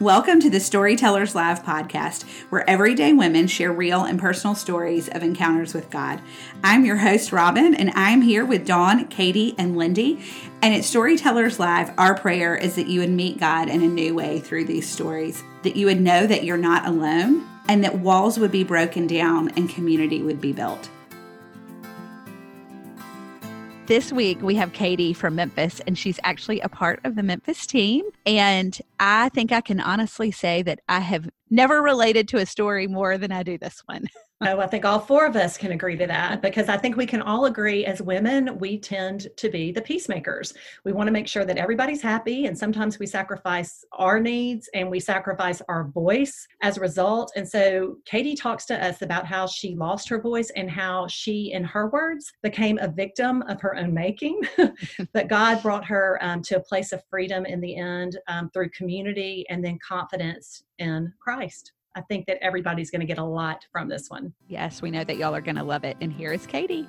Welcome to the Storytellers Live podcast, where everyday women share real and personal stories of encounters with God. I'm your host, Robin, and I'm here with Dawn, Katie, and Lindy. And at Storytellers Live, our prayer is that you would meet God in a new way through these stories, that you would know that you're not alone, and that walls would be broken down and community would be built. This week, we have Katie from Memphis, and she's actually a part of the Memphis team. And I think I can honestly say that I have never related to a story more than I do this one. Oh, I think all four of us can agree to that because I think we can all agree as women, we tend to be the peacemakers. We want to make sure that everybody's happy, and sometimes we sacrifice our needs and we sacrifice our voice as a result. And so, Katie talks to us about how she lost her voice and how she, in her words, became a victim of her own making. but God brought her um, to a place of freedom in the end um, through community and then confidence in Christ. I think that everybody's going to get a lot from this one. Yes, we know that y'all are going to love it. And here is Katie.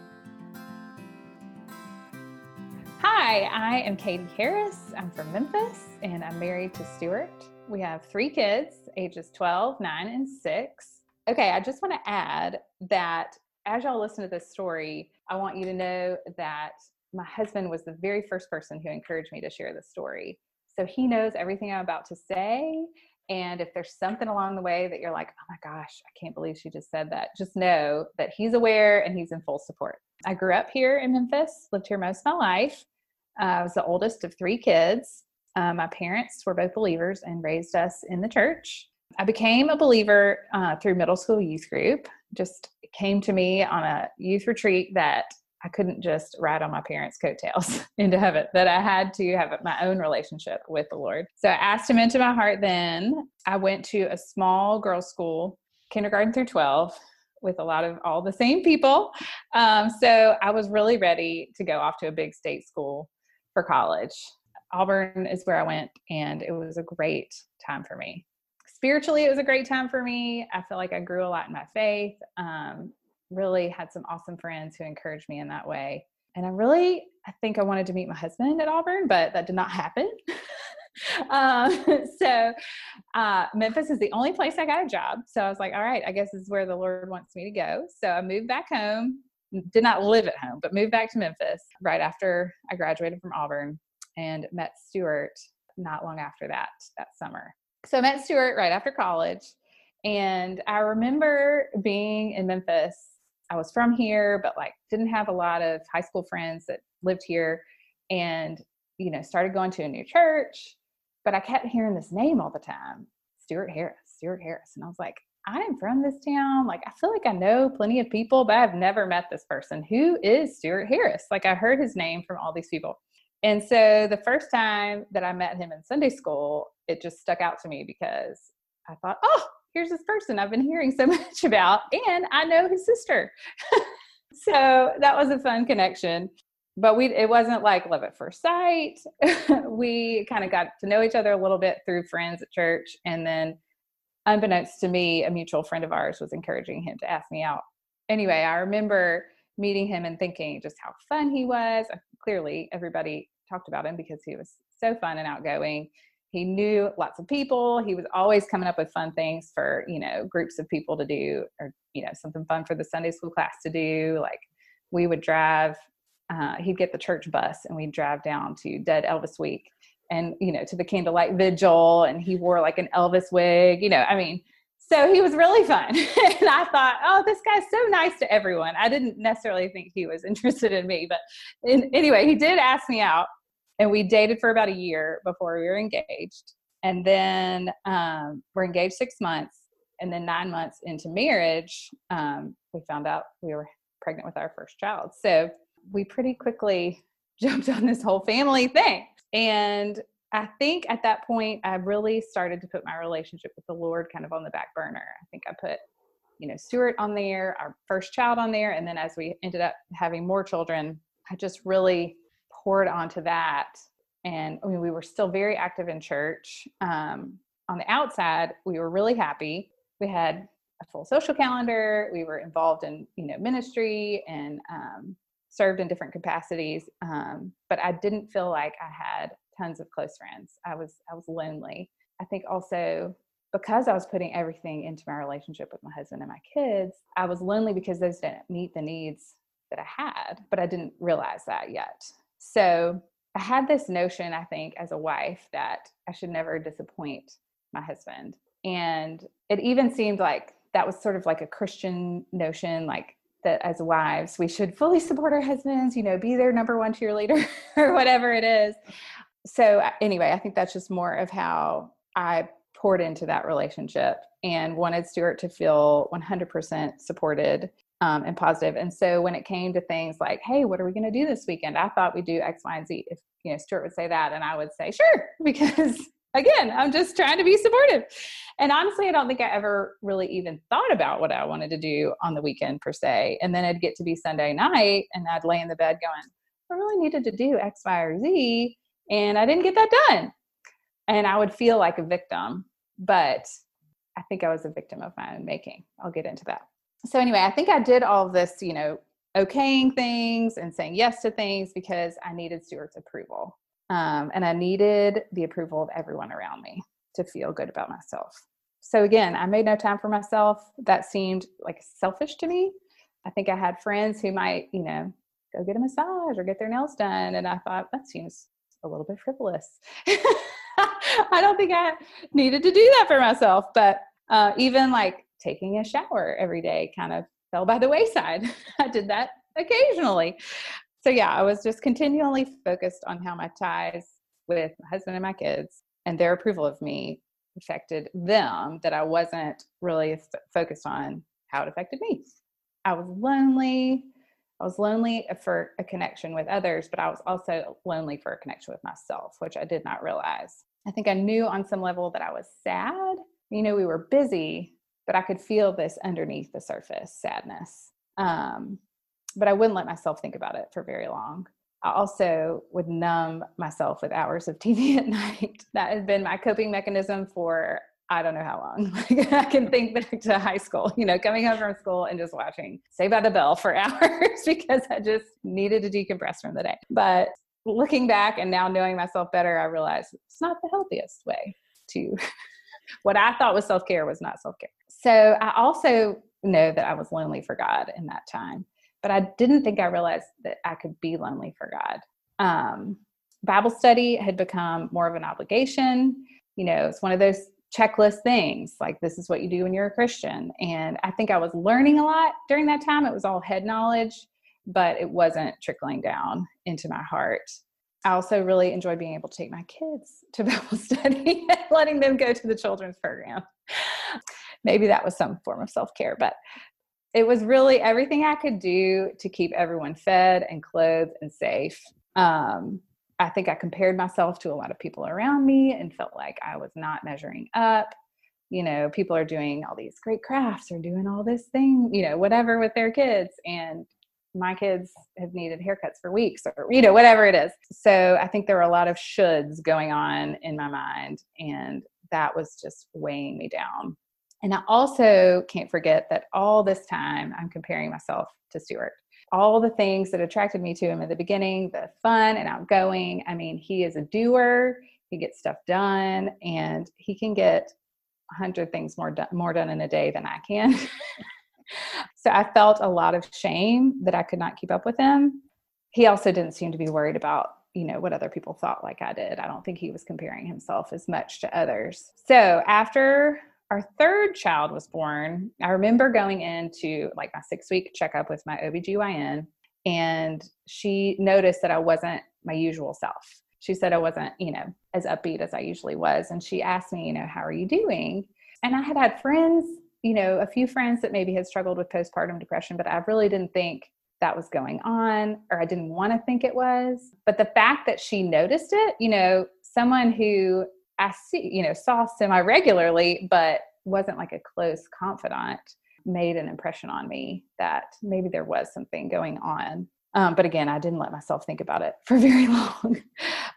Hi, I am Katie Harris. I'm from Memphis and I'm married to Stuart. We have three kids, ages 12, 9, and 6. Okay, I just want to add that as y'all listen to this story, I want you to know that my husband was the very first person who encouraged me to share this story. So he knows everything I'm about to say and if there's something along the way that you're like, oh my gosh, I can't believe she just said that, just know that he's aware and he's in full support. I grew up here in Memphis, lived here most of my life. Uh, I was the oldest of three kids. Uh, my parents were both believers and raised us in the church. I became a believer uh, through middle school youth group. Just came to me on a youth retreat that I couldn't just ride on my parents' coattails into heaven, that I had to have my own relationship with the Lord. So I asked Him into my heart then. I went to a small girls' school, kindergarten through 12, with a lot of all the same people. Um, so I was really ready to go off to a big state school for college. Auburn is where I went, and it was a great time for me. Spiritually, it was a great time for me. I feel like I grew a lot in my faith. Um, really had some awesome friends who encouraged me in that way. And I really, I think I wanted to meet my husband at Auburn, but that did not happen. um, so uh, Memphis is the only place I got a job. So I was like, all right, I guess this is where the Lord wants me to go. So I moved back home, did not live at home, but moved back to Memphis right after I graduated from Auburn and met Stuart not long after that, that summer. So I met Stuart right after college. And I remember being in Memphis I was from here, but like didn't have a lot of high school friends that lived here and, you know, started going to a new church. But I kept hearing this name all the time Stuart Harris, Stuart Harris. And I was like, I'm from this town. Like, I feel like I know plenty of people, but I've never met this person. Who is Stuart Harris? Like, I heard his name from all these people. And so the first time that I met him in Sunday school, it just stuck out to me because I thought, oh, here's this person I've been hearing so much about, and I know his sister. so that was a fun connection. But we it wasn't like love at first sight. we kind of got to know each other a little bit through friends at church. And then unbeknownst to me, a mutual friend of ours was encouraging him to ask me out. Anyway, I remember meeting him and thinking just how fun he was. Clearly, everybody talked about him because he was so fun and outgoing he knew lots of people. He was always coming up with fun things for you know groups of people to do or you know something fun for the sunday school class to do. Like we would drive uh, he'd get the church bus and we'd drive down to dead elvis week and you know to the candlelight vigil and he wore like an elvis wig you know i mean so he was really fun. And i thought oh this guy's so nice to everyone. I didn't necessarily think he was interested in me but in, anyway he did ask me out and we dated for about a year before we were engaged. And then um, we're engaged six months and then nine months into marriage um, we found out we were pregnant with our first child. So we pretty quickly jumped on this whole family thing. And i think at that point i really started to put my relationship with the lord kind of on the back burner. I think i put you know stuart on there our first child on there. And then as we ended up having more children i just really poured onto that. And I mean, we were still very active in church. Um, on the outside, we were really happy. We had a full social calendar. We were involved in, you know, ministry and um, served in different capacities. Um, but I didn't feel like I had tons of close friends. I was I was lonely. I think also because I was putting everything into my relationship with my husband and my kids, I was lonely because those didn't meet the needs that I had, but I didn't realize that yet. So I had this notion, I think, as a wife that I should never disappoint my husband. And it even seemed like that was sort of like a Christian notion, like that as wives, we should fully support our husbands, you know, be their number one cheerleader or whatever it is. So, anyway, I think that's just more of how I poured into that relationship and wanted Stuart to feel 100% supported um, and positive. And so when it came to things like, hey, what are we going to do this weekend? I thought we'd do X, Y, and Z. If you know, Stuart would say that, and I would say, sure, because again, I'm just trying to be supportive. And honestly, I don't think I ever really even thought about what I wanted to do on the weekend per se. And then it'd get to be Sunday night, and I'd lay in the bed going, I really needed to do X, Y, or Z, and I didn't get that done. And I would feel like a victim, but I think I was a victim of my own making. I'll get into that so anyway, I think I did all this, you know, okaying things and saying yes to things because I needed Stuart's approval. Um, and I needed the approval of everyone around me to feel good about myself. So again, I made no time for myself. That seemed like selfish to me. I think I had friends who might, you know, go get a massage or get their nails done. And I thought that seems a little bit frivolous. I don't think I needed to do that for myself. But uh, even like taking a shower every day kind of fell by the wayside. I did that occasionally. So, yeah, I was just continually focused on how my ties with my husband and my kids and their approval of me affected them, that I wasn't really f- focused on how it affected me. I was lonely. I was lonely for a connection with others, but I was also lonely for a connection with myself, which I did not realize. I think I knew on some level that I was sad. You know, we were busy, but I could feel this underneath the surface sadness. Um, but I wouldn't let myself think about it for very long. I also would numb myself with hours of TV at night. That has been my coping mechanism for I don't know how long. Like, I can think back to high school, you know, coming home from school and just watching Saved by the Bell for hours because I just needed to decompress from the day. But looking back and now knowing myself better, I realized it's not the healthiest way to what I thought was self care was not self care. So I also know that I was lonely for God in that time, but I didn't think I realized that I could be lonely for God. Um, Bible study had become more of an obligation. You know, it's one of those checklist things like this is what you do when you're a Christian. And I think I was learning a lot during that time. It was all head knowledge, but it wasn't trickling down into my heart. I also really enjoy being able to take my kids to Bible study and letting them go to the children's program. Maybe that was some form of self care, but it was really everything I could do to keep everyone fed and clothed and safe. Um, I think I compared myself to a lot of people around me and felt like I was not measuring up. You know, people are doing all these great crafts or doing all this thing, you know, whatever with their kids. And my kids have needed haircuts for weeks or you know whatever it is. So i think there were a lot of shoulds going on in my mind and that was just weighing me down. And i also can't forget that all this time i'm comparing myself to stuart. All the things that attracted me to him in the beginning the fun and outgoing i mean he is a doer he gets stuff done and he can get 100 things more done more done in a day than i can so I felt a lot of shame that I could not keep up with him. He also didn't seem to be worried about, you know, what other people thought like I did. I don't think he was comparing himself as much to others. So after our third child was born, I remember going into like my six week checkup with my OBGYN, and she noticed that I wasn't my usual self. She said I wasn't, you know, as upbeat as I usually was. And she asked me, you know, how are you doing? And I had had friends you know, a few friends that maybe had struggled with postpartum depression, but I really didn't think that was going on or I didn't want to think it was. But the fact that she noticed it, you know, someone who I see, you know, saw semi regularly, but wasn't like a close confidant, made an impression on me that maybe there was something going on. Um, but again, I didn't let myself think about it for very long.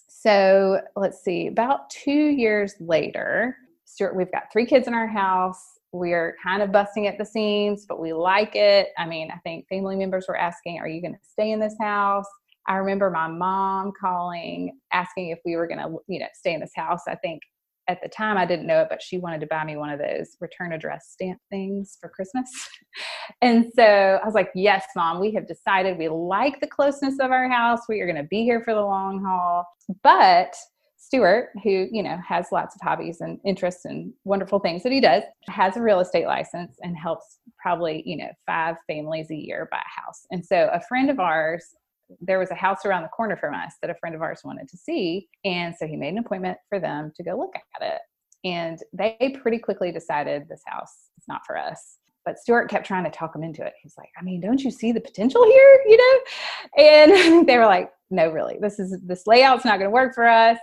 so let's see, about two years later, Stuart, we've got three kids in our house we're kind of busting at the seams, but we like it. I mean, I think family members were asking, Are you going to stay in this house? I remember my mom calling, asking if we were going to, you know, stay in this house. I think at the time I didn't know it, but she wanted to buy me one of those return address stamp things for Christmas. and so I was like, Yes, mom, we have decided we like the closeness of our house. We are going to be here for the long haul. But Stuart, who, you know, has lots of hobbies and interests and wonderful things that he does, has a real estate license and helps probably, you know, five families a year buy a house. And so a friend of ours there was a house around the corner from us that a friend of ours wanted to see. And so he made an appointment for them to go look at it. And they pretty quickly decided this house is not for us. But Stuart kept trying to talk them into it. He's like, I mean, don't you see the potential here? You know? And they were like, no, really, this is this layout's not going to work for us.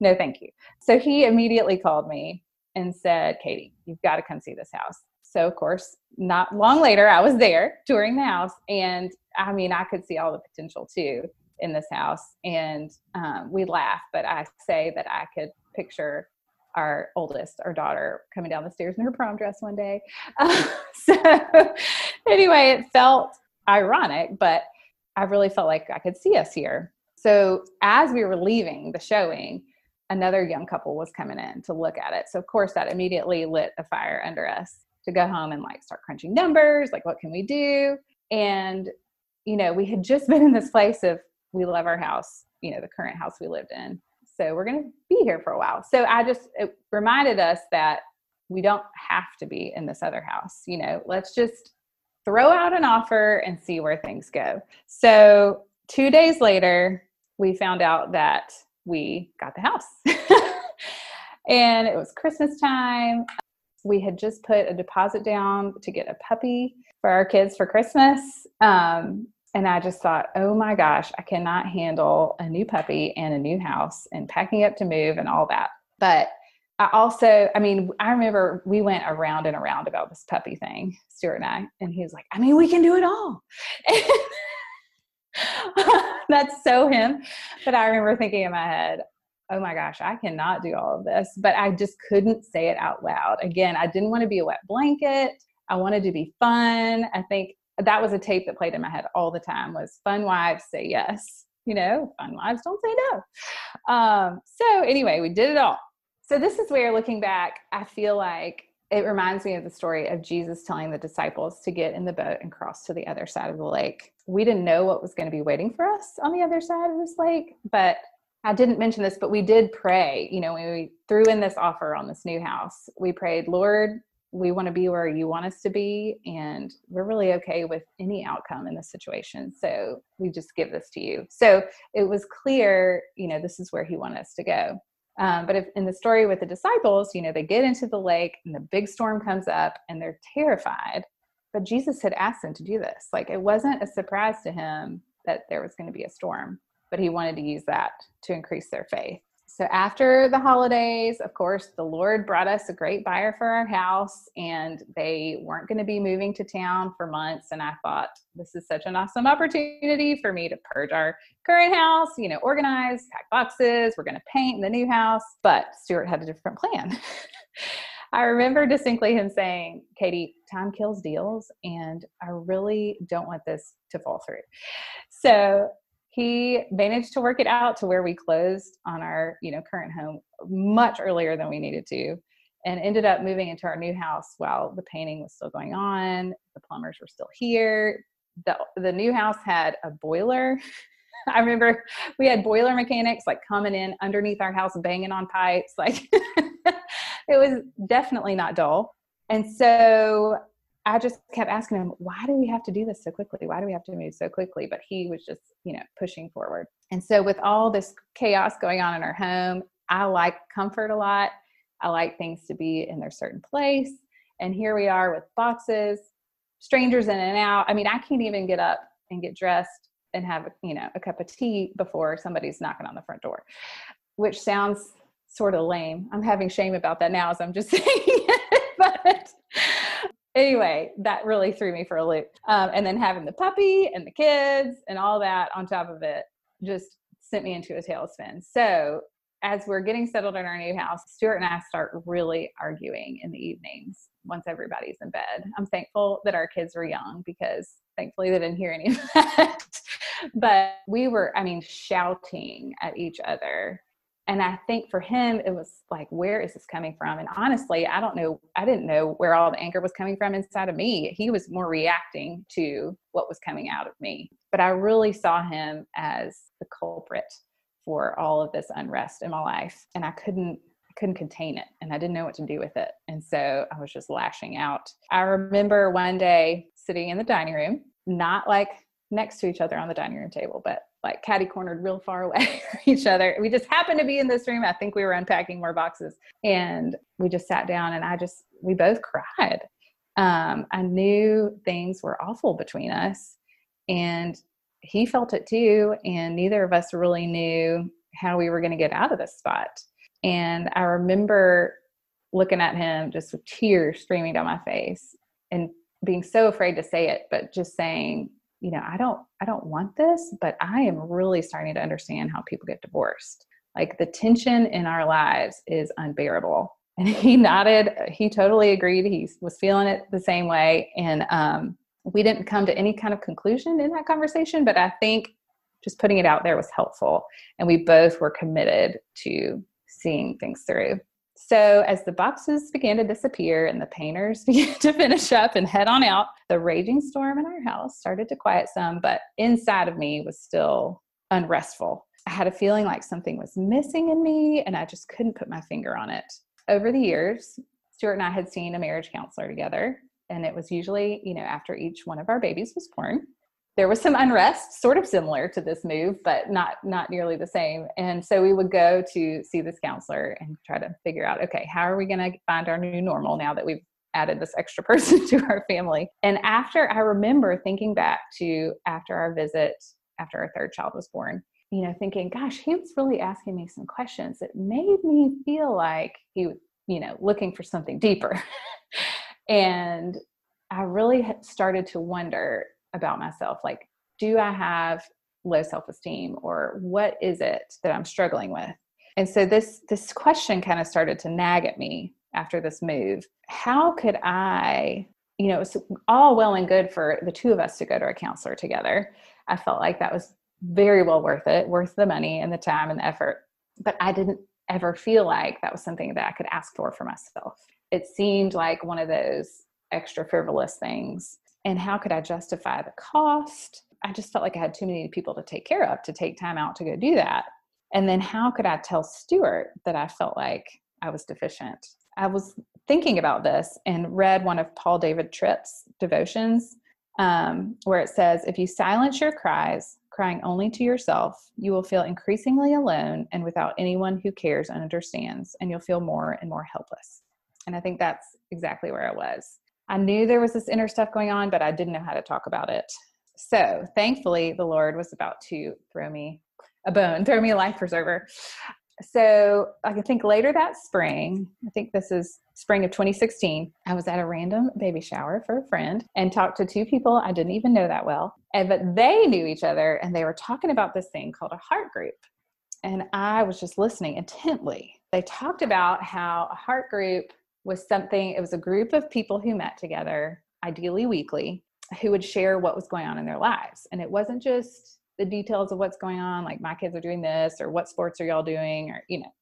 No, thank you. So he immediately called me and said, Katie, you've got to come see this house. So, of course, not long later, I was there touring the house. And I mean, I could see all the potential too in this house. And um, we laugh, but I say that I could picture our oldest, our daughter, coming down the stairs in her prom dress one day. Uh, so, anyway, it felt ironic, but I really felt like I could see us here. So, as we were leaving the showing, another young couple was coming in to look at it. So, of course, that immediately lit a fire under us to go home and like start crunching numbers like, what can we do? And you know, we had just been in this place of we love our house, you know, the current house we lived in. So we're going to be here for a while. So I just it reminded us that we don't have to be in this other house. You know, let's just throw out an offer and see where things go. So two days later, we found out that we got the house. and it was Christmas time. We had just put a deposit down to get a puppy for our kids for Christmas. Um, and I just thought, oh my gosh, I cannot handle a new puppy and a new house and packing up to move and all that. But I also, I mean, I remember we went around and around about this puppy thing, Stuart and I, and he was like, I mean, we can do it all. That's so him. But I remember thinking in my head, oh my gosh, I cannot do all of this. But I just couldn't say it out loud. Again, I didn't want to be a wet blanket. I wanted to be fun. I think that was a tape that played in my head all the time was fun wives say yes you know fun wives don't say no um, so anyway we did it all so this is where looking back i feel like it reminds me of the story of jesus telling the disciples to get in the boat and cross to the other side of the lake. We didn't know what was going to be waiting for us on the other side of this lake but I didn't mention this, but we did pray. You know, we threw in this offer on this new house, we prayed, Lord, we want to be where you want us to be and we're really okay with any outcome in this situation so we just give this to you. So it was clear you know this is where he wanted us to go um, but if in the story with the disciples you know they get into the lake and the big storm comes up and they're terrified but jesus had asked them to do this. Like it wasn't a surprise to him that there was going to be a storm but he wanted to use that to increase their faith so after the holidays, of course, the Lord brought us a great buyer for our house, and they weren't going to be moving to town for months. And I thought, this is such an awesome opportunity for me to purge our current house, you know, organize, pack boxes. We're going to paint in the new house. But Stuart had a different plan. I remember distinctly him saying, Katie, time kills deals, and I really don't want this to fall through. So he managed to work it out to where we closed on our you know current home much earlier than we needed to and ended up moving into our new house while the painting was still going on the plumbers were still here. The, the new house had a boiler. I remember we had boiler mechanics like coming in underneath our house banging on pipes like it was definitely not dull. And so I just kept asking him, why do we have to do this so quickly? Why do we have to move so quickly? But he was just, you know, pushing forward. And so, with all this chaos going on in our home, I like comfort a lot. I like things to be in their certain place. And here we are with boxes, strangers in and out. I mean, I can't even get up and get dressed and have, you know, a cup of tea before somebody's knocking on the front door, which sounds sort of lame. I'm having shame about that now as I'm just saying it. but anyway, that really threw me for a loop. Um, and then having the puppy and the kids and all that on top of it just sent me into a tailspin. So as we're getting settled in our new house, Stuart and I start really arguing in the evenings once everybody's in bed. I'm thankful that our kids were young because thankfully they didn't hear any of that. but we were, I mean, shouting at each other and I think for him, it was like, where is this coming from? And honestly, I don't know. I didn't know where all the anger was coming from inside of me. He was more reacting to what was coming out of me. But I really saw him as the culprit for all of this unrest in my life. And I couldn't couldn't contain it and I didn't know what to do with it. And so I was just lashing out. I remember one day sitting in the dining room, not like next to each other on the dining room table, but like catty cornered real far away from each other. We just happened to be in this room. I think we were unpacking more boxes and we just sat down and I just, we both cried. Um, I knew things were awful between us and he felt it too. And neither of us really knew how we were going to get out of this spot. And I remember looking at him just with tears streaming down my face and being so afraid to say it, but just saying, you know, I don't I don't want this, but I am really starting to understand how people get divorced. Like the tension in our lives is unbearable. And he nodded. He totally agreed. He was feeling it the same way. And um, we didn't come to any kind of conclusion in that conversation, but I think just putting it out there was helpful. And we both were committed to seeing things through. So, as the boxes began to disappear and the painters began to finish up and head on out, the raging storm in our house started to quiet some, but inside of me was still unrestful. I had a feeling like something was missing in me, and I just couldn't put my finger on it. Over the years, Stuart and I had seen a marriage counselor together, and it was usually, you know, after each one of our babies was born there was some unrest sort of similar to this move but not not nearly the same. And so we would go to see this counselor and try to figure out okay how are we going to find our new normal now that we've added this extra person to our family? And after i remember thinking back to after our visit after our third child was born you know thinking gosh he was really asking me some questions that made me feel like he was you know looking for something deeper. And i really started to wonder about myself like do i have low self-esteem or what is it that i'm struggling with? And so this this question kind of started to nag at me after this move. How could i you know it's all well and good for the two of us to go to a counselor together. I felt like that was very well worth it worth the money and the time and the effort. But i didn't ever feel like that was something that i could ask for for myself. It seemed like one of those extra frivolous things and how could I justify the cost? I just felt like I had too many people to take care of to take time out to go do that. And then how could I tell Stuart that I felt like I was deficient? I was thinking about this and read one of Paul David Tripp's devotions um, where it says, If you silence your cries, crying only to yourself, you will feel increasingly alone and without anyone who cares and understands, and you'll feel more and more helpless. And I think that's exactly where I was. I knew there was this inner stuff going on, but I didn't know how to talk about it. So thankfully, the Lord was about to throw me a bone, throw me a life preserver. So I think later that spring, I think this is spring of 2016, I was at a random baby shower for a friend and talked to two people I didn't even know that well. And but they knew each other and they were talking about this thing called a heart group. And I was just listening intently. They talked about how a heart group was something, it was a group of people who met together, ideally weekly, who would share what was going on in their lives. And it wasn't just the details of what's going on, like my kids are doing this, or what sports are y'all doing, or, you know,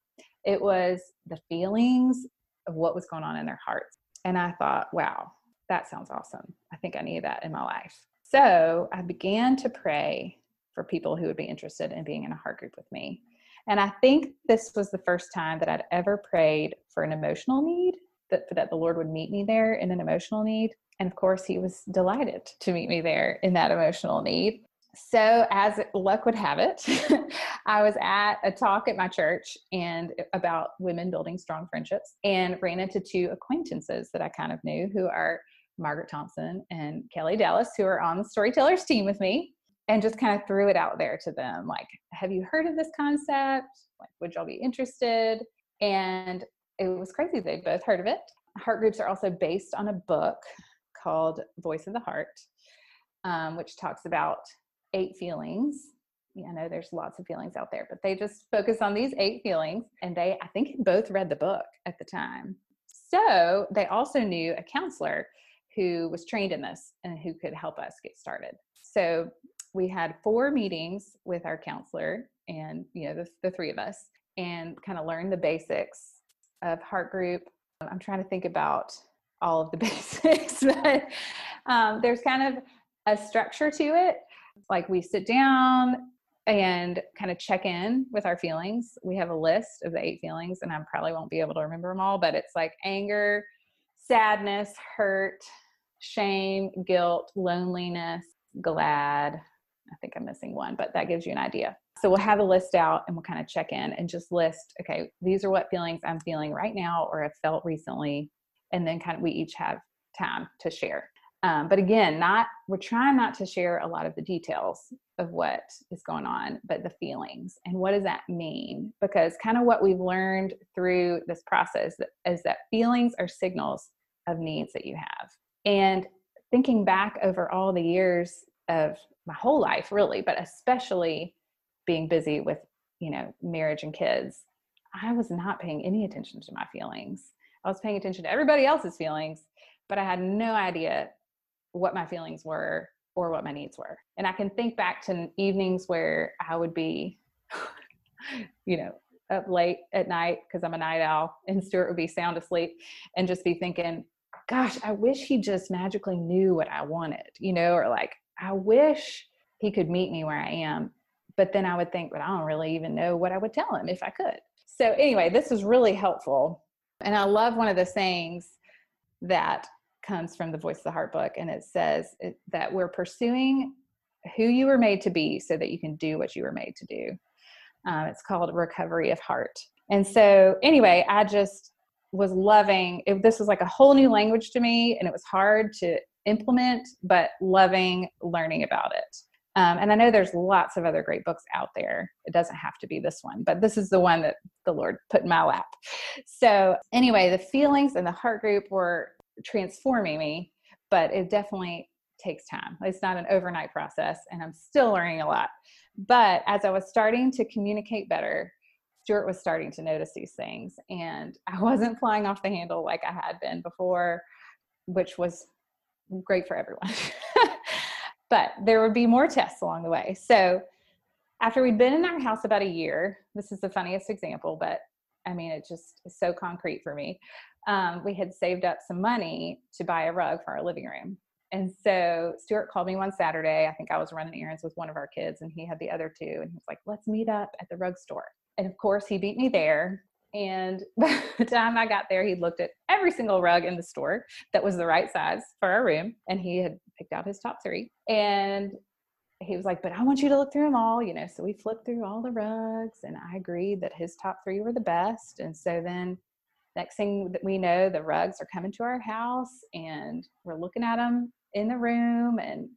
it was the feelings of what was going on in their hearts. And I thought, wow, that sounds awesome. I think I need that in my life. So I began to pray for people who would be interested in being in a heart group with me. And I think this was the first time that I'd ever prayed for an emotional need that, that the Lord would meet me there in an emotional need. And of course, He was delighted to meet me there in that emotional need. So, as luck would have it, I was at a talk at my church and about women building strong friendships and ran into two acquaintances that I kind of knew who are Margaret Thompson and Kelly Dallas, who are on the Storytellers team with me, and just kind of threw it out there to them like, Have you heard of this concept? Like, would y'all be interested? And it was crazy. They both heard of it. Heart groups are also based on a book called Voice of the Heart, um, which talks about eight feelings. Yeah, I know there's lots of feelings out there, but they just focus on these eight feelings. And they, I think, both read the book at the time. So they also knew a counselor who was trained in this and who could help us get started. So we had four meetings with our counselor and you know the, the three of us and kind of learned the basics of heart group. I'm trying to think about all of the basics, but um, there's kind of a structure to it. Like we sit down and kind of check in with our feelings. We have a list of the eight feelings, and I probably won't be able to remember them all, but it's like anger, sadness, hurt, shame, guilt, loneliness, glad. I think I'm missing one, but that gives you an idea. So we'll have a list out and we'll kind of check in and just list, okay, these are what feelings I'm feeling right now or have felt recently. And then kind of we each have time to share. Um, but again, not we're trying not to share a lot of the details of what is going on, but the feelings and what does that mean? Because kind of what we've learned through this process is that feelings are signals of needs that you have. And thinking back over all the years of my whole life, really, but especially being busy with you know marriage and kids, I was not paying any attention to my feelings. I was paying attention to everybody else's feelings, but I had no idea what my feelings were or what my needs were. And I can think back to evenings where I would be, you know, up late at night because I'm a night owl, and Stuart would be sound asleep and just be thinking, gosh, I wish he just magically knew what I wanted, you know, or like, I wish he could meet me where I am. But then I would think, but I don't really even know what I would tell him if I could. So, anyway, this was really helpful. And I love one of the sayings that comes from the Voice of the Heart book, and it says that we're pursuing who you were made to be so that you can do what you were made to do. Um, it's called Recovery of Heart. And so, anyway, I just was loving this was like a whole new language to me, and it was hard to implement, but loving learning about it. Um, and I know there's lots of other great books out there. It doesn't have to be this one, but this is the one that the Lord put in my lap. So, anyway, the feelings and the heart group were transforming me, but it definitely takes time. It's not an overnight process, and I'm still learning a lot. But as I was starting to communicate better, Stuart was starting to notice these things, and I wasn't flying off the handle like I had been before, which was great for everyone. but there would be more tests along the way. So after we'd been in our house about a year, this is the funniest example, but I mean, it just is so concrete for me um, we had saved up some money to buy a rug for our living room. And so Stuart called me one Saturday. I think I was running errands with one of our kids, and he had the other two. And he was like, let's meet up at the rug store. And of course, he beat me there. And by the time I got there, he looked at every single rug in the store that was the right size for our room. And he had picked out his top three. And he was like, but I want you to look through them all, you know. So we flipped through all the rugs, and I agreed that his top three were the best. And so then next thing that we know the rugs are coming to our house and we're looking at them in the room and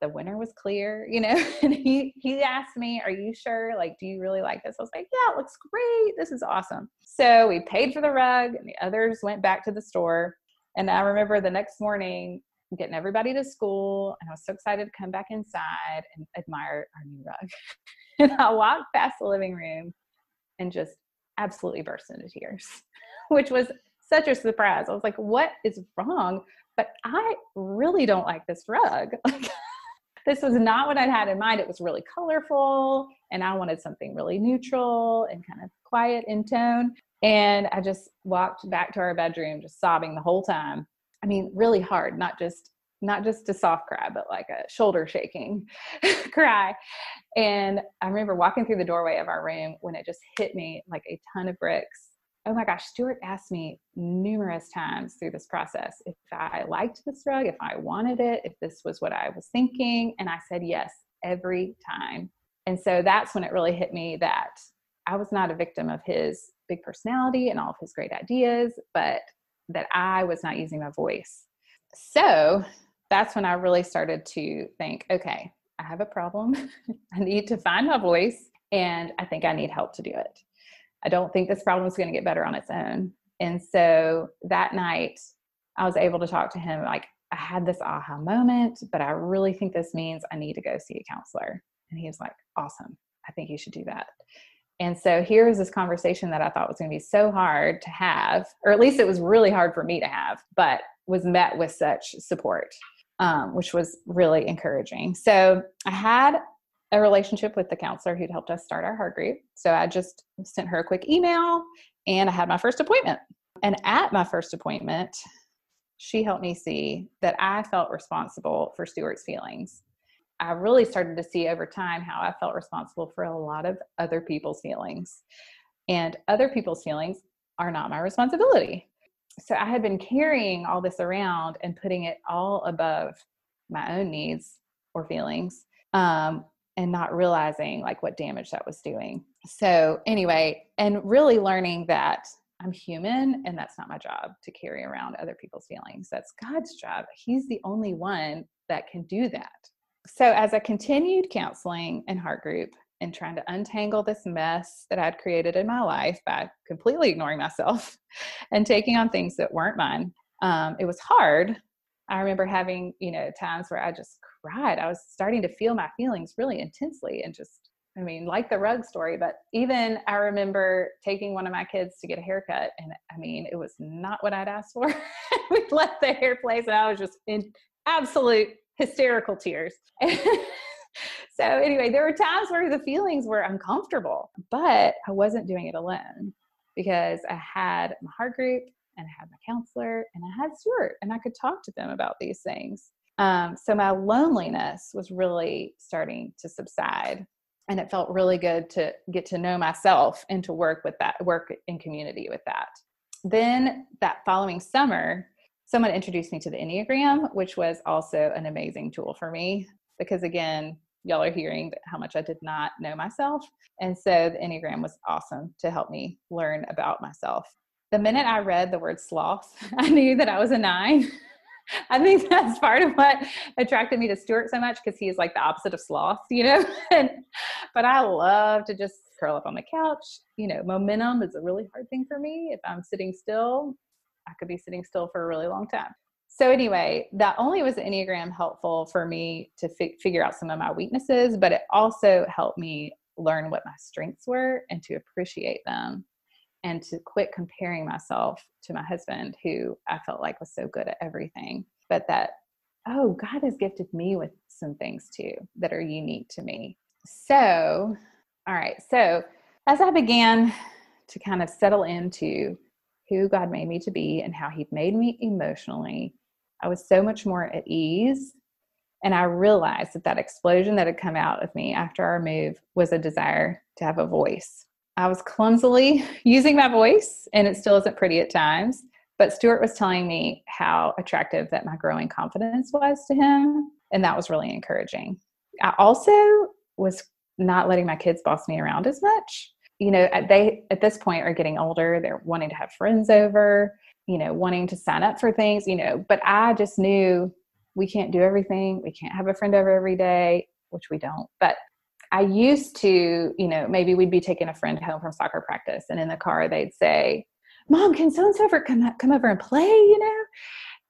the winter was clear you know and he he asked me are you sure like do you really like this i was like yeah it looks great this is awesome so we paid for the rug and the others went back to the store and i remember the next morning getting everybody to school and i was so excited to come back inside and admire our new rug and i walked past the living room and just absolutely burst into tears which was such a surprise. I was like, what is wrong? But I really don't like this rug. This was not what I'd had in mind. It was really colorful, and I wanted something really neutral and kind of quiet in tone. And I just walked back to our bedroom, just sobbing the whole time. I mean, really hard, not just not just a soft cry, but like a shoulder shaking cry. And I remember walking through the doorway of our room when it just hit me like a ton of bricks oh my gosh, Stuart asked me numerous times through this process if I liked this rug, if I wanted it, if this was what I was thinking. And I said yes every time. And so that's when it really hit me that I was not a victim of his big personality and all of his great ideas, but that I was not using my voice. So that's when I really started to think okay, I have a problem. I need to find my voice, and I think I need help to do it. I don't think this problem is going to get better on its own. And so that night, I was able to talk to him. Like, I had this aha moment, but I really think this means I need to go see a counselor. And he was like, Awesome. I think you should do that. And so here is this conversation that I thought was going to be so hard to have, or at least it was really hard for me to have, but was met with such support, um, which was really encouraging. So I had a relationship with the counselor who'd helped us start our heart group. So I just sent her a quick email and I had my first appointment. And at my first appointment, she helped me see that I felt responsible for Stuart's feelings. I really started to see over time how I felt responsible for a lot of other people's feelings. And other people's feelings are not my responsibility. So I had been carrying all this around and putting it all above my own needs or feelings um, and not realizing like what damage that was doing. So, anyway, and really learning that I'm human and that's not my job to carry around other people's feelings. That's God's job. He's the only one that can do that. So, as I continued counseling and heart group and trying to untangle this mess that I'd created in my life by completely ignoring myself and taking on things that weren't mine, um, it was hard. I remember having, you know, times where I just cried. I was starting to feel my feelings really intensely and just I mean, like the rug story, but even I remember taking one of my kids to get a haircut, and I mean, it was not what I'd asked for. we left the hair place, and I was just in absolute hysterical tears. so, anyway, there were times where the feelings were uncomfortable, but I wasn't doing it alone because I had my heart group and I had my counselor and I had Stuart, and I could talk to them about these things. Um, so my loneliness was really starting to subside and it felt really good to get to know myself and to work with that work in community with that. Then that following summer someone introduced me to the enneagram which was also an amazing tool for me because again y'all are hearing how much i did not know myself and so the enneagram was awesome to help me learn about myself. The minute i read the word sloth i knew that i was a nine I think that's part of what attracted me to Stuart so much because he's like the opposite of sloth, you know. and, but I love to just curl up on the couch. You know, momentum is a really hard thing for me. If I'm sitting still, I could be sitting still for a really long time. So anyway, that only was Enneagram helpful for me to fi- figure out some of my weaknesses, but it also helped me learn what my strengths were and to appreciate them and to quit comparing myself to my husband, who I felt like was so good at everything. But that, oh, God has gifted me with some things too that are unique to me. So, all right. So, as I began to kind of settle into who God made me to be and how He made me emotionally, I was so much more at ease. And I realized that that explosion that had come out of me after our move was a desire to have a voice I was clumsily using my voice, and it still isn't pretty at times. But Stuart was telling me how attractive that my growing confidence was to him, and that was really encouraging. I also was not letting my kids boss me around as much. You know, they at this point are getting older, they're wanting to have friends over, you know, wanting to sign up for things, you know, but I just knew we can't do everything. We can't have a friend over every day, which we don't. But I used to, you know, maybe we'd be taking a friend home from soccer practice, and in the car they'd say, "Mom, can so and so ever come come over and play?" You know,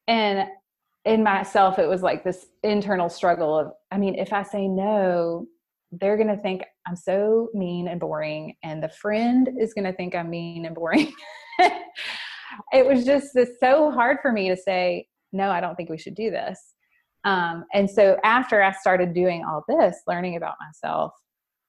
and in myself, it was like this internal struggle of, I mean, if I say no, they're going to think I'm so mean and boring, and the friend is going to think I'm mean and boring. it was just this, so hard for me to say, no, I don't think we should do this. Um, and so after I started doing all this, learning about myself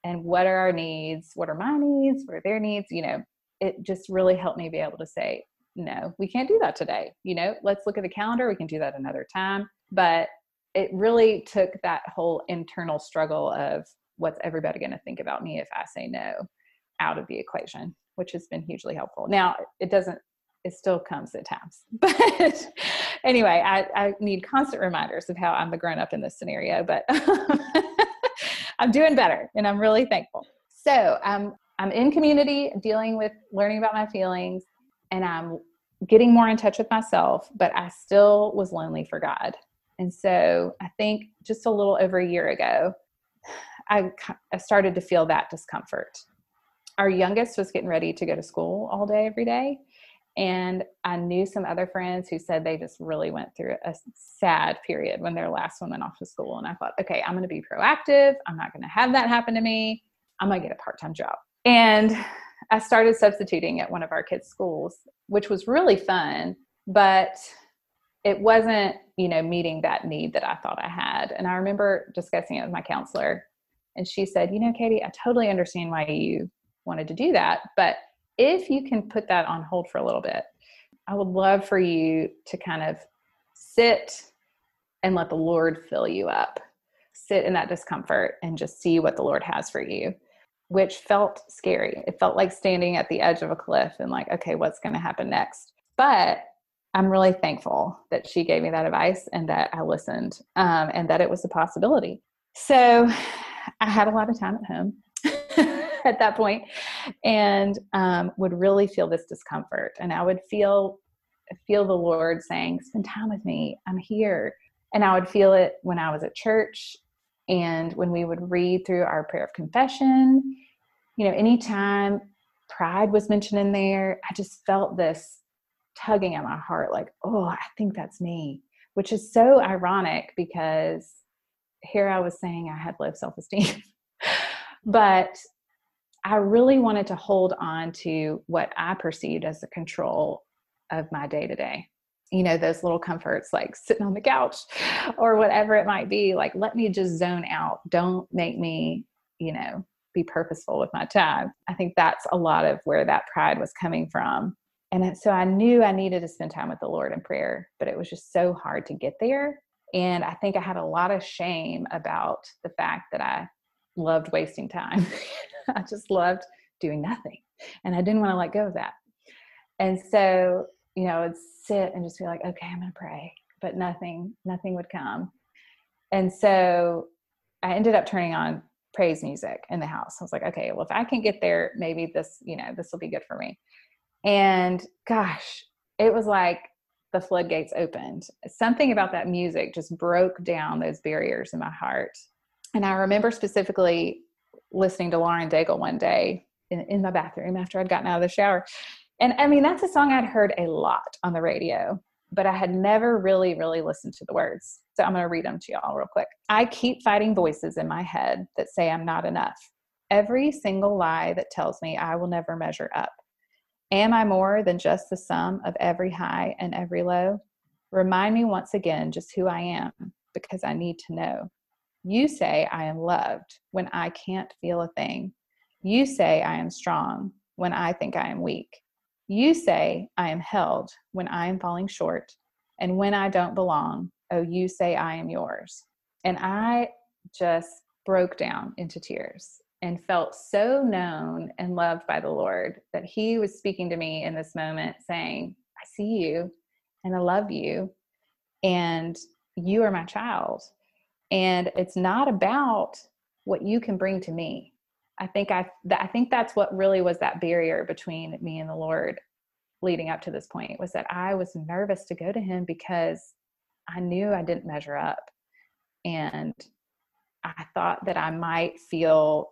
and what are our needs, what are my needs, what are their needs, you know, it just really helped me be able to say, no, we can't do that today. You know, let's look at the calendar. We can do that another time. But it really took that whole internal struggle of what's everybody going to think about me if I say no out of the equation, which has been hugely helpful. Now, it doesn't it still comes at times. But anyway, I, I, need constant reminders of how I'm the grown up in this scenario, but um, I'm doing better and I'm really thankful. So I'm I'm in community dealing with learning about my feelings and I'm getting more in touch with myself, but I still was lonely for God. And so I think just a little over a year ago, I, I started to feel that discomfort. Our youngest was getting ready to go to school all day, every day. And I knew some other friends who said they just really went through a sad period when their last one went off to school. And I thought, okay, I'm going to be proactive. I'm not going to have that happen to me. I'm going to get a part time job. And I started substituting at one of our kids' schools, which was really fun, but it wasn't, you know, meeting that need that I thought I had. And I remember discussing it with my counselor And she said, You know, Katie, I totally understand why you wanted to do that. But if you can put that on hold for a little bit, I would love for you to kind of sit and let the Lord fill you up. Sit in that discomfort and just see what the Lord has for you, which felt scary. It felt like standing at the edge of a cliff and like, okay, what's going to happen next? But I'm really thankful that she gave me that advice and that I listened um, and that it was a possibility. So I had a lot of time at home at that point and um, would really feel this discomfort. And I would feel feel the Lord saying, Spend time with me. I'm here. And I would feel it when I was at church and when we would read through our prayer of confession. You know, anytime pride was mentioned in there, I just felt this tugging at my heart, like, oh, I think that's me, which is so ironic because here I was saying I had low self esteem. but I really wanted to hold on to what I perceived as the control of my day to day. You know, those little comforts like sitting on the couch or whatever it might be. Like, let me just zone out. Don't make me, you know, be purposeful with my time. I think that's a lot of where that pride was coming from. And so I knew I needed to spend time with the Lord in prayer, but it was just so hard to get there. And I think I had a lot of shame about the fact that I loved wasting time. I just loved doing nothing. And I didn't want to let go of that. And so, you know, I'd sit and just be like, okay, I'm going to pray. But nothing, nothing would come. And so I ended up turning on praise music in the house. I was like, okay, well, if I can get there, maybe this, you know, this will be good for me. And gosh, it was like the floodgates opened. Something about that music just broke down those barriers in my heart. And I remember specifically listening to Lauren Daigle one day in, in my bathroom after I'd gotten out of the shower. And I mean, that's a song I'd heard a lot on the radio, but I had never really, really listened to the words. So I'm going to read them to y'all real quick. I keep fighting voices in my head that say I'm not enough. Every single lie that tells me I will never measure up. Am I more than just the sum of every high and every low? Remind me once again just who I am because I need to know. You say I am loved when I can't feel a thing. You say I am strong when I think I am weak. You say I am held when I am falling short. And when I don't belong, oh, you say I am yours. And I just broke down into tears and felt so known and loved by the Lord that He was speaking to me in this moment, saying, I see you and I love you, and you are my child. And it's not about what you can bring to me. I think I, I think that's what really was that barrier between me and the Lord leading up to this point was that I was nervous to go to Him because I knew I didn't measure up. And I thought that I might feel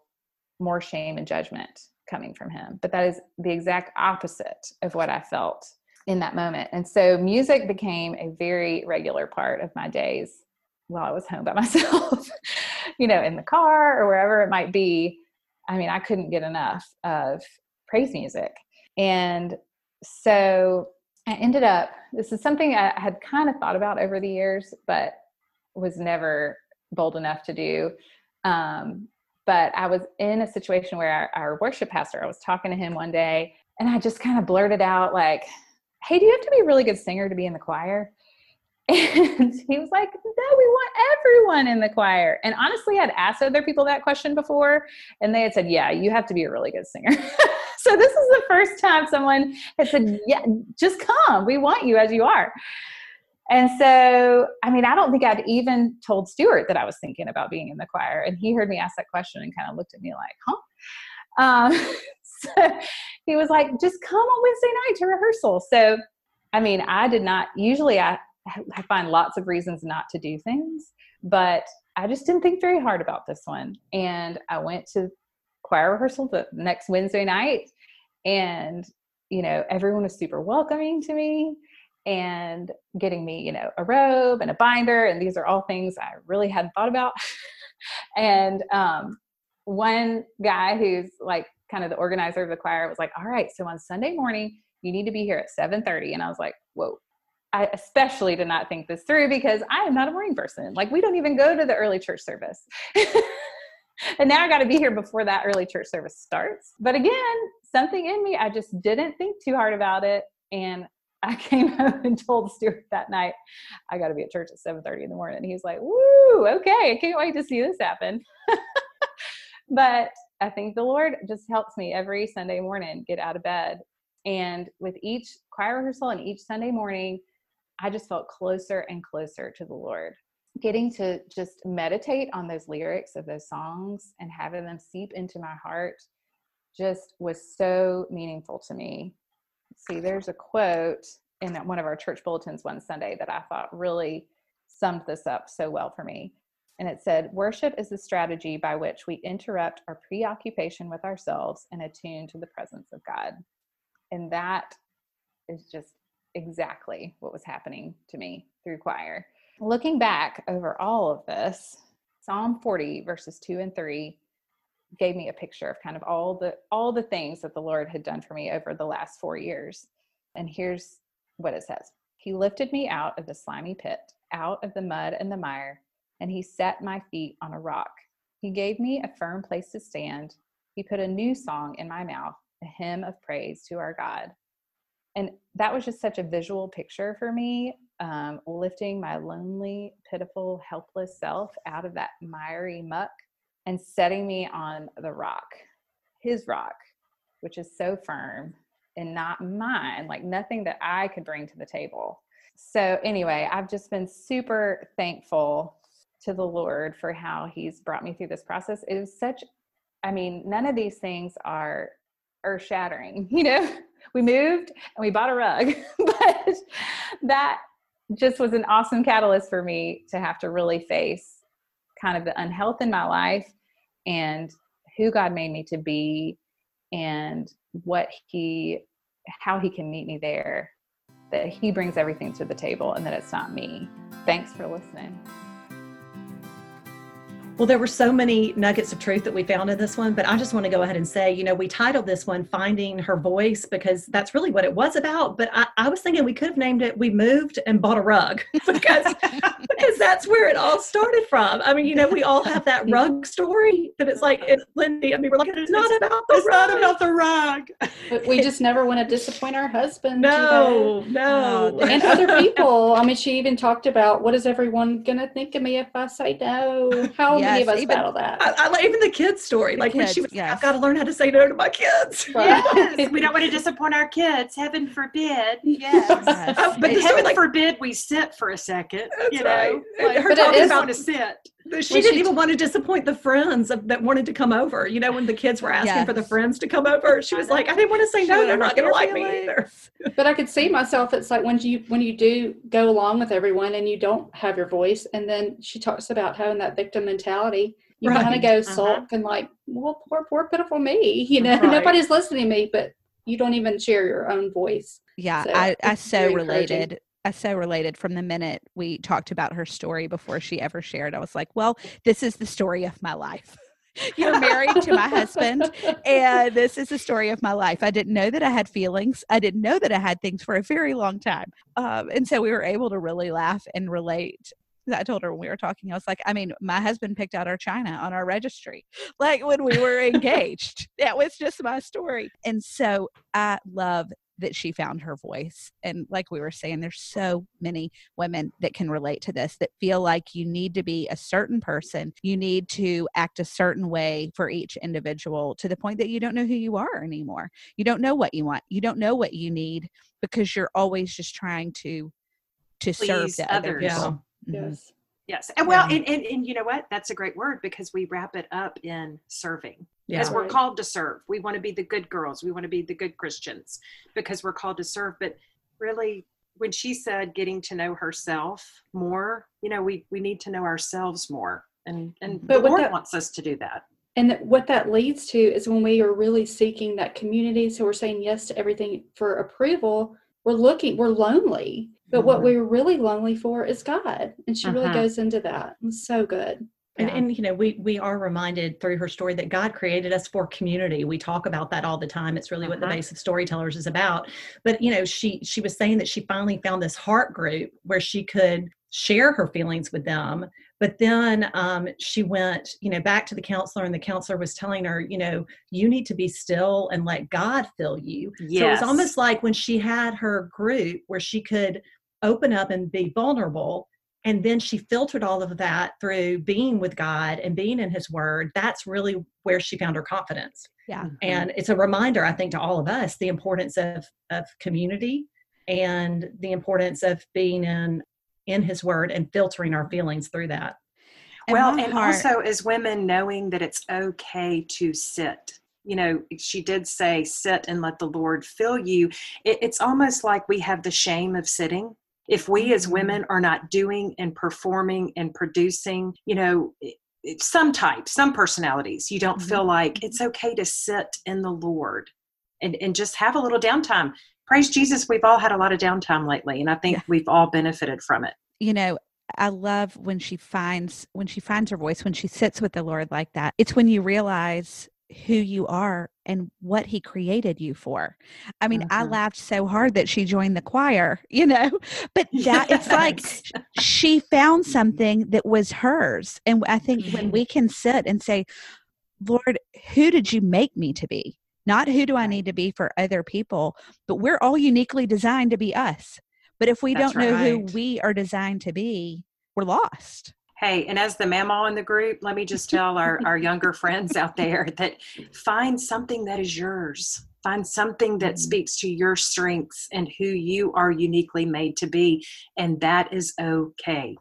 more shame and judgment coming from him. But that is the exact opposite of what I felt in that moment. And so music became a very regular part of my days while I was home by myself, you know, in the car or wherever it might be. I mean, I couldn't get enough of praise music. And so I ended up, this is something I had kind of thought about over the years, but was never bold enough to do. Um, but I was in a situation where our, our worship pastor, I was talking to him one day and I just kind of blurted out like, Hey, do you have to be a really good singer to be in the choir? And he was like, No, we want everyone in the choir. And honestly, I'd asked other people that question before, and they had said, Yeah, you have to be a really good singer. so this is the first time someone had said, Yeah, just come. We want you as you are. And so, I mean, I don't think I'd even told Stuart that I was thinking about being in the choir. And he heard me ask that question and kind of looked at me like, huh? Um, so he was like, just come on Wednesday night to rehearsal. So, I mean, I did not, usually I, I find lots of reasons not to do things, but I just didn't think very hard about this one. And I went to choir rehearsal the next Wednesday night and you know everyone was super welcoming to me and getting me, you know, a robe and a binder. And these are all things I really hadn't thought about. and um, one guy who's like kind of the organizer of the choir was like, all right, so on Sunday morning, you need to be here at seven 7.30. And I was like, whoa. I especially did not think this through because I am not a morning person. Like we don't even go to the early church service. and now I got to be here before that early church service starts. But again, something in me, I just didn't think too hard about it. And I came home and told Stuart that night, I got to be at church at 7:30 in the morning. And he was like, "Woo, okay, I can't wait to see this happen." but I think the Lord just helps me every Sunday morning get out of bed. And with each choir rehearsal and each Sunday morning, I just felt closer and closer to the Lord. Getting to just meditate on those lyrics of those songs and having them seep into my heart just was so meaningful to me. See, there's a quote in one of our church bulletins one Sunday that I thought really summed this up so well for me. And it said, Worship is the strategy by which we interrupt our preoccupation with ourselves and attune to the presence of God. And that is just exactly what was happening to me through choir. Looking back over all of this, Psalm 40, verses 2 and 3 gave me a picture of kind of all the all the things that the Lord had done for me over the last 4 years. And here's what it says. He lifted me out of the slimy pit, out of the mud and the mire, and he set my feet on a rock. He gave me a firm place to stand. He put a new song in my mouth, a hymn of praise to our God. And that was just such a visual picture for me, um, lifting my lonely, pitiful, helpless self out of that miry muck and setting me on the rock, his rock, which is so firm and not mine, like nothing that I could bring to the table. So, anyway, I've just been super thankful to the Lord for how He's brought me through this process. It is such, I mean, none of these things are earth shattering. You know, we moved and we bought a rug, but that just was an awesome catalyst for me to have to really face kind of the unhealth in my life and who God made me to be and what He, how He can meet me there. That He brings everything to the table and that it's not me. Thanks for listening. Well, there were so many nuggets of truth that we found in this one, but I just want to go ahead and say, you know, we titled this one Finding Her Voice because that's really what it was about. But I, I was thinking we could have named it We Moved and Bought a Rug because because that's where it all started from. I mean, you know, we all have that rug story that it's like it's Lindy. I mean, we're like, it's not about the it's rug. not about the rug. But we just never want to disappoint our husband. No, no. Oh, and other people. I mean, she even talked about what is everyone going to think of me if I say no? How many Yes, of us even- battle that? I, I, even the kids' story, the like kids, when she was, yes. I've got to learn how to say no to my kids. Yes, we don't want to disappoint our kids. Heaven forbid. Yes. Yes. Uh, but But story, heaven like, forbid we sit for a second. That's you know, right. like, Her her But talking is- about to sit. She when didn't she even t- want to disappoint the friends of, that wanted to come over. You know, when the kids were asking for the friends to come over, she was like, I didn't want to say no. They're not going to like me either. but I could see myself. It's like when you when you do go along with everyone and you don't have your voice, and then she talks about having that victim mentality. You kind Right. of go Uh-huh. sulk and like, well, poor poor pitiful me. You know, Right. nobody's listening to me, but you don't even share your own voice. Yeah, So, I, I so very encouraging. related. I so related from the minute we talked about her story before she ever shared. I was like, well, this is the story of my life. You're married to my husband, and this is the story of my life. I didn't know that I had feelings. I didn't know that I had things for a very long time. Um, and so we were able to really laugh and relate. I told her when we were talking, I was like, I mean, my husband picked out our china on our registry, like when we were engaged. that was just my story. And so I love that she found her voice. And like we were saying, there's so many women that can relate to this that feel like you need to be a certain person. You need to act a certain way for each individual to the point that you don't know who you are anymore. You don't know what you want. You don't know what you need because you're always just trying to to serve Please the other others. people. Mhm. Yes. Yes. And well, and, and, and you know what? That's a great word because we wrap it up in serving. Yeah. Because we're Right. called to serve. We want to be the good girls. We want to be the good Christians because we're called to serve. But really, when she said getting to know herself more, you know, we we need to know ourselves more. And and mm-hmm. But the Lord that- wants us to do that. And that what that leads to is when we are really seeking that community, so we're saying yes to everything for approval, we're looking, we're lonely. But what Mhm. we're really lonely for is God. And she really Mhm. goes into that. It's so good. And, Yeah. and you know we we are reminded through her story that God created us for community. We talk about that all the time. It's really what the Mhm. base of storytellers is about. But you know she she was saying that she finally found this heart group where she could share her feelings with them But then um, she went, you know, back to the counselor, and the counselor was telling her, you know, you need to be still and let God fill you. Yes. So it was almost like when she had her group where she could open up and be vulnerable. And then she filtered all of that through being with God and being in His Word. That's really where she found her confidence. Yeah. Mhm. And it's a reminder, I think, to all of us the importance of, of community and the importance of being in in his word and filtering our feelings through that. And well, and heart- also as women, knowing that it's okay to sit. You know, she did say, sit and let the Lord fill you. It, it's almost like we have the shame of sitting. If we as women are not doing and performing and producing, you know, some types, some personalities, you don't feel mm-hmm. like it's okay to sit in the Lord and, and just have a little downtime. Praise Jesus, we've all had a lot of downtime lately, and I think Yeah. we've all benefited from it. you know i love when she finds when she finds her voice when she sits with the lord like that it's when you realize who you are and what he created you for. I mean i Mhm. laughed so hard that she joined the choir you know but that it's like she found something that was hers and i think when Mhm. we can sit and say lord who did you make me to be? Not who do i need to be for other people but we're all uniquely designed to be us. But if we That's don't know who we are designed to be we're lost Hey, and as the mamaw in the group, let me just tell our, our younger friends out there that find something that is yours. Find something that Mhm. speaks to your strengths and who you are uniquely made to be. And that is okay.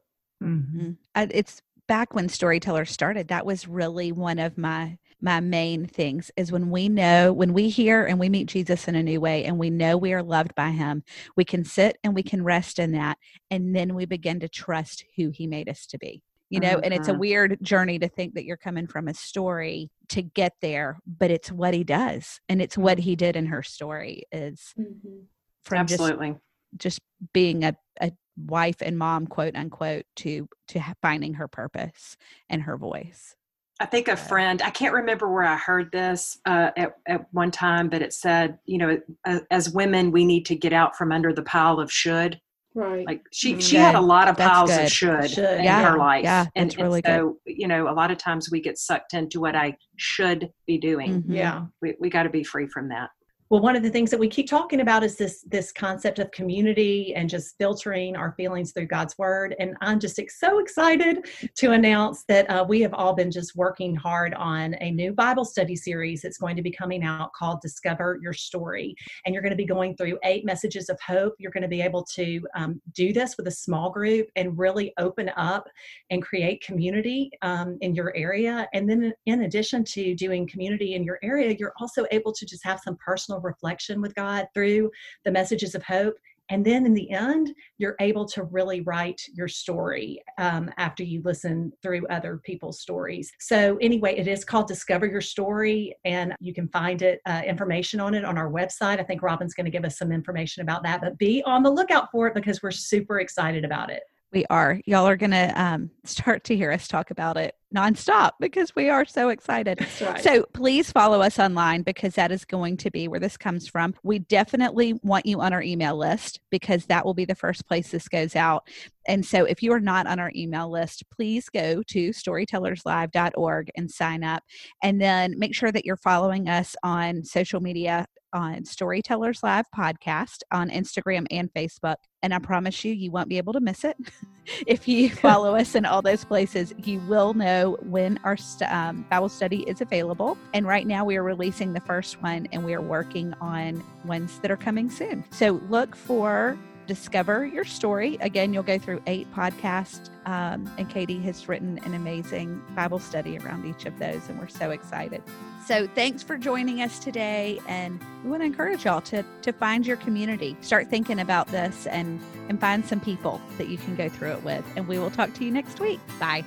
I, it's back when storytellers started that was really one of my my main things is when we know when we hear and we meet jesus in a new way and we know we are loved by him we can sit and we can rest in that and then we begin to trust who he made us to be you know and it's a Mhm. weird journey to think that you're coming from a story to get there but it's what he does and it's what he did in her story is Mhm. from just Absolutely. just being a, a wife and mom quote unquote to to finding her purpose and her voice I think a friend, I can't remember where I heard this uh, at, at one time, but it said, you know, a- as women, we need to get out from under the pile of should. Right. Like she, Mm. she had a lot of That's piles good. of should, Should, in yeah, her life. yeah, and, that's really and so, you know, a lot of times we get sucked into what I should be doing. Mhm. Yeah. We, we got to be free from that. Well, one of the things that we keep talking about is this this concept of community and just filtering our feelings through God's word. And I'm just so excited to announce that uh, we have all been just working hard on a new Bible study series that's going to be coming out called Discover Your Story. And you're going to be going through eight messages of hope. You're going to be able to um, do this with a small group and really open up and create community um, in your area. And then, in addition to doing community in your area, you're also able to just have some personal reflection with God through the messages of hope. And then in the end, you're able to really write your story um, after you listen through other people's stories. So, anyway, it is called Discover Your Story, and you can find it, uh, information on it on our website. I think Robin's going to give us some information about that, but be on the lookout for it because we're super excited about it. we are y'all are gonna um, start to hear us talk about it nonstop because we are so excited right. So please follow us online because that is going to be where this comes from. We definitely want you on our email list because that will be the first place this goes out. And so if you are not on our email list, please go to storytellerslive.org and sign up. And then make sure that you're following us on social media on Storytellers Live podcast on Instagram and Facebook. And I promise you, you won't be able to miss it. if you follow us in all those places, you will know when our st- um, Bible study is available. And right now, we are releasing the first one, and we are working on ones that are coming soon. So look for Discover Your Story. Again, you'll go through eight podcasts, um, and Katie has written an amazing Bible study around each of those, and we're so excited. So thanks for joining us today, and we want to encourage y'all to to find your community. Start thinking about this and and find some people that you can go through it with. And we will talk to you next week. Bye.